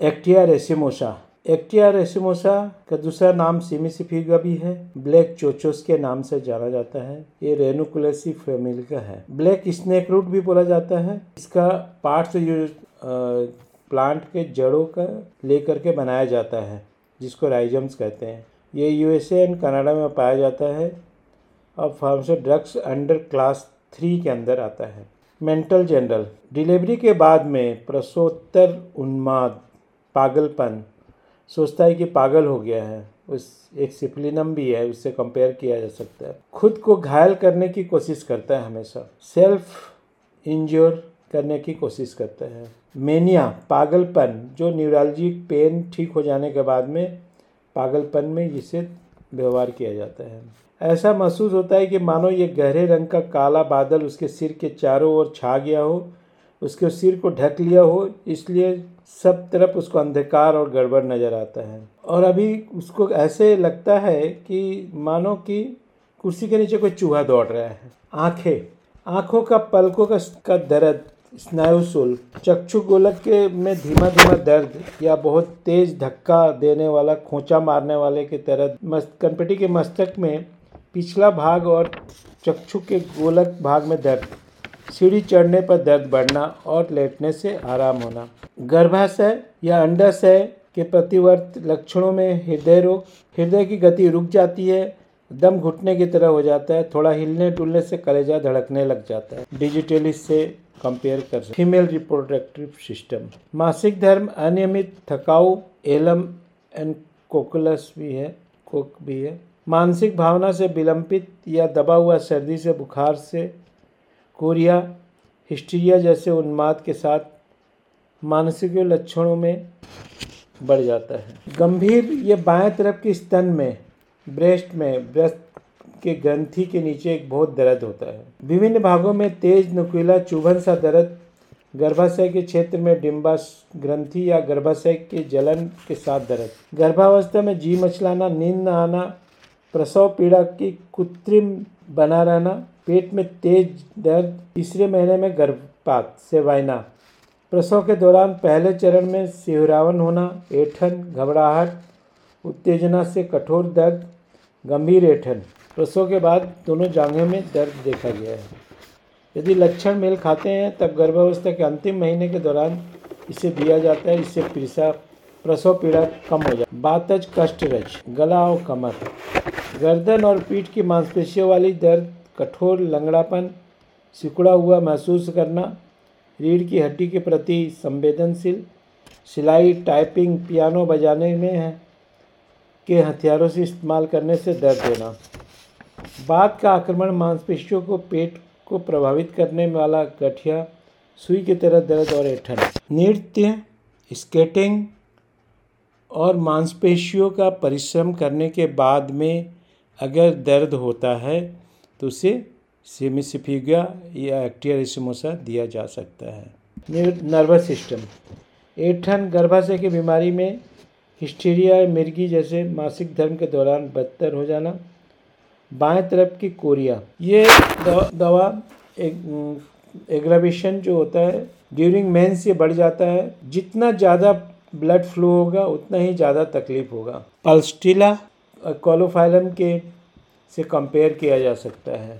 Actaea racemosa. Actaea racemosa का दूसरा नाम सिमिसिफिगा भी है। ब्लैक चोचोस के नाम से जाना जाता है। ये रेनुकुलेसी फैमिली का है। ब्लैक स्नेक रूट भी बोला जाता है। इसका पार्ट्स यूज़ प्लांट के जड़ों का लेकर के बनाया जाता है, जिसको राइजम्स कहते हैं। ये यूएसए एंड कनाडा में पाया जाता है और फार्मासो ड्रग्स अंडर क्लास थ्री के अंदर आता है। Mental general. डिलीवरी के बाद में प्रसोत्तर उन्माद पागलपन। सोचता है कि पागल हो गया है। उस एक सिप्लिनम भी है, उससे कंपेयर किया जा सकता है। खुद को घायल करने की कोशिश करता है हमेशा। सेल्फ इंज्योर करने की कोशिश करता है। मेनिया पागलपन, जो न्यूरालजिक पेन ठीक हो जाने के बाद में, पागलपन में जिसे व्यवहार किया जाता है। ऐसा महसूस होता है कि मानो ये गहरे रंग का काला बादल उसके सिर के चारों ओर छा गया हो, उसके सिर को ढक लिया हो, इसलिए सब तरफ़ उसको अंधकार और गड़बड़ नज़र आता है। और अभी उसको ऐसे लगता है कि मानो कि कुर्सी के नीचे कोई चूहा दौड़ रहा है। आँखें आँखों का पलकों का, का दर्द स्नायुशूल चक्षु गोलक के में धीमा धीमा दर्द या बहुत तेज धक्का देने वाला खोचा मारने वाले के तरह मस्त कनपटी के मस्तक में पिछला भाग और चक्षु के गोलक भाग में दर्द। सीढ़ी चढ़ने पर दर्द बढ़ना और लेटने से आराम होना। गर्भाशय या अंडाशय के प्रतिवर्त लक्षणों में हृदय रोग, हृदय की गति रुक जाती है, दम घुटने की तरह हो जाता है, थोड़ा हिलने डुलने से कलेजा धड़कने लग जाता है। डिजिटलिस से कंपेयर कर सकते फीमेल रिप्रोडक्टिव सिस्टम। मासिक धर्म, अनियमित थकाऊ, एलम एंड कोकुलस भी है, कोक भी है। मानसिक भावना से विलंबित या दबा हुआ सर्दी से बुखार से कोरिया, हिस्टीरिया जैसे उन्माद के साथ मानसिक लक्षणों में बढ़ जाता है। गंभीर, ये बाएँ तरफ़ की स्तन में, ब्रेस्ट में, ब्रेस्ट के ग्रंथि के नीचे एक बहुत दर्द होता है। विभिन्न भागों में तेज, नुकीला, चुभन सा दर्द गर्भाशय के क्षेत्र में डिम्बा ग्रंथि या गर्भाशय के जलन के साथ दर्द। गर्भावस्था में जी मचलाना, नींद न आना, प्रसव पीड़ा की कृत्रिम बना रहना पेट में तेज दर्द, तीसरे महीने में गर्भपात सेवाइना प्रसव के दौरान पहले चरण में सिहरावन होना, ऐठन, घबराहट, उत्तेजना से कठोर दर्द, गंभीर ऐठन। प्रसव के बाद दोनों जांघें में दर्द देखा गया है। यदि लक्षण मेल खाते हैं, तब गर्भावस्था के अंतिम महीने के दौरान इसे दिया जाता है, इससे पीड़सा प्रसव पीड़ा कम हो जाए बातज कष्ट रज गला और कमर। गर्दन और पीठ की मांसपेशियों वाली दर्द कठोर लंगड़ापन, सिकुड़ा हुआ महसूस करना, रीढ़ की हड्डी के प्रति संवेदनशील, सिलाई, टाइपिंग, पियानो बजाने में है, के हथियारों से इस्तेमाल करने से दर्द देना। बाद का आक्रमण मांसपेशियों को पेट को प्रभावित करने वाला गठिया, सुई की तरह दर्द और ऐठन। नृत्य, स्केटिंग और मांसपेशियों का परिश्रम करने के बाद में अगर दर्द होता है तो उसे सेमिसिफिगा या एक्टियरिसमोसा दिया जा सकता है। Nervous system. एठन गर्भाशय की बीमारी में हिस्टीरिया, मिर्गी जैसे मासिक धर्म के दौरान बदतर हो जाना, बाएँ तरफ़ की कोरिया। ये दवा एग्रावेशन जो होता है ड्यूरिंग मेंस ये बढ़ जाता है। जितना ज़्यादा ब्लड फ्लो होगा, उतना ही ज़्यादा तकलीफ़ होगा। पल्स्टिला कोलोफाइलम के से कंपेयर किया जा सकता है।